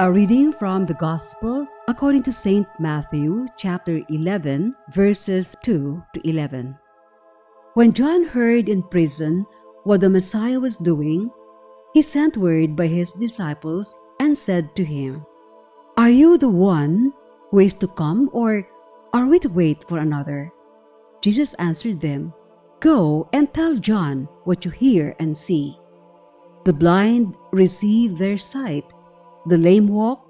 A reading from the Gospel according to St. Matthew, chapter 11, verses 2 to 11. When John heard in prison what the Messiah was doing, he sent word by his disciples and said to him, Are you the one who is to come, or are we to wait for another? Jesus answered them, Go and tell John what you hear and see. The blind receive their sight the lame walk,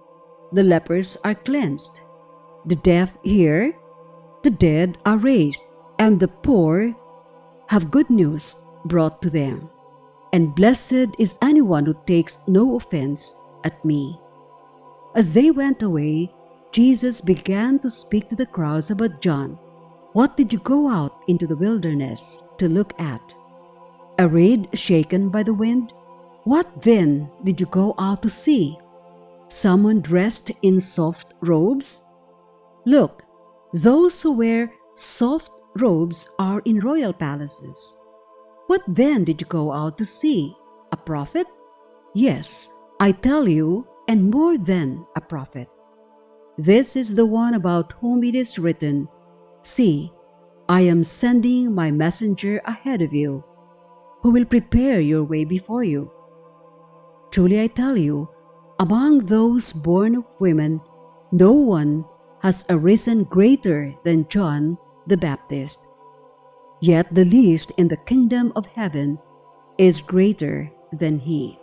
the lepers are cleansed, the deaf hear, the dead are raised, and the poor have good news brought to them. And blessed is anyone who takes no offense at me. As they went away, Jesus began to speak to the crowds about John. What did you go out into the wilderness to look at? A reed shaken by the wind? What then did you go out to see? Someone dressed in soft robes? Look, those who wear soft robes are in royal palaces. What then did you go out to see? A prophet? Yes, I tell you, and more than a prophet. This is the one about whom it is written See, I am sending my messenger ahead of you, who will prepare your way before you. Truly I tell you, among those born of women, no one has arisen greater than John the Baptist. Yet the least in the kingdom of heaven is greater than he.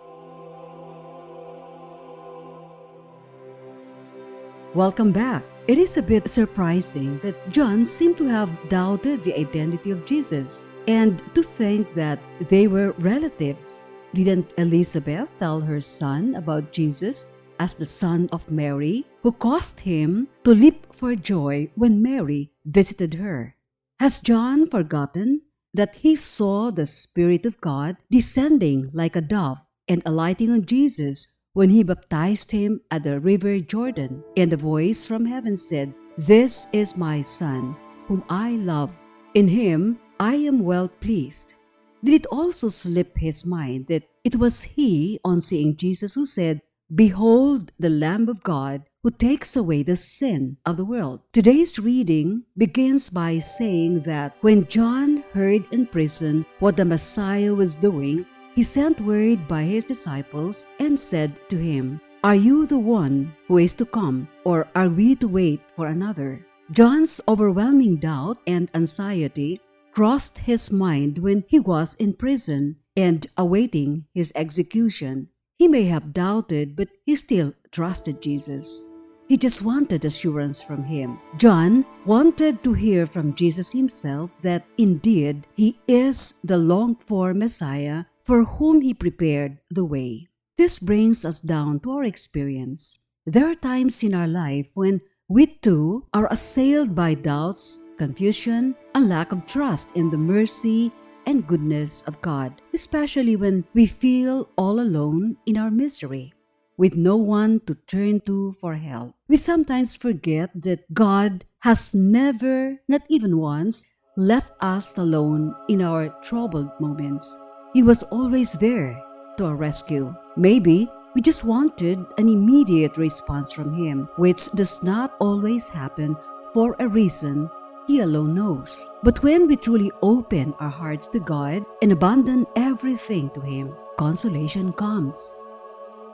Welcome back. It is a bit surprising that John seemed to have doubted the identity of Jesus and to think that they were relatives. Didn't Elizabeth tell her son about Jesus as the son of Mary, who caused him to leap for joy when Mary visited her? Has John forgotten that he saw the Spirit of God descending like a dove and alighting on Jesus when he baptized him at the river Jordan? And a voice from heaven said, This is my Son, whom I love. In him I am well pleased. Did it also slip his mind that it was he, on seeing Jesus, who said, Behold the Lamb of God who takes away the sin of the world. Today's reading begins by saying that when John heard in prison what the Messiah was doing, he sent word by his disciples and said to him, Are you the one who is to come, or are we to wait for another? John's overwhelming doubt and anxiety crossed his mind when he was in prison and awaiting his execution. He may have doubted, but he still trusted Jesus. He just wanted assurance from him. John wanted to hear from Jesus himself that indeed he is the longed for Messiah for whom he prepared the way. This brings us down to our experience. There are times in our life when we too are assailed by doubts, confusion, and lack of trust in the mercy and goodness of God, especially when we feel all alone in our misery, with no one to turn to for help. We sometimes forget that God has never, not even once, left us alone in our troubled moments. He was always there to our rescue. Maybe we just wanted an immediate response from Him, which does not always happen for a reason He alone knows. But when we truly open our hearts to God and abandon everything to Him, consolation comes.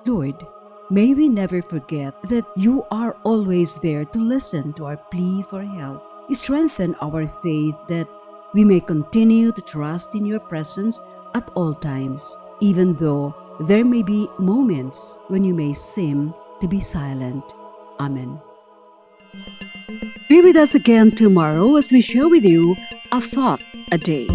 Lord, may we never forget that you are always there to listen to our plea for help. Strengthen our faith that we may continue to trust in your presence at all times, even though there may be moments when you may seem to be silent. Amen. Be with us again tomorrow as we share with you a thought a day.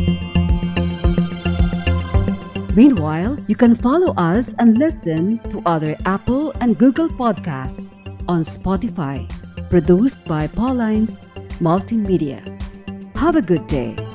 Meanwhile, you can follow us and listen to other Apple and Google podcasts on Spotify, produced by Paulines Multimedia. Have a good day.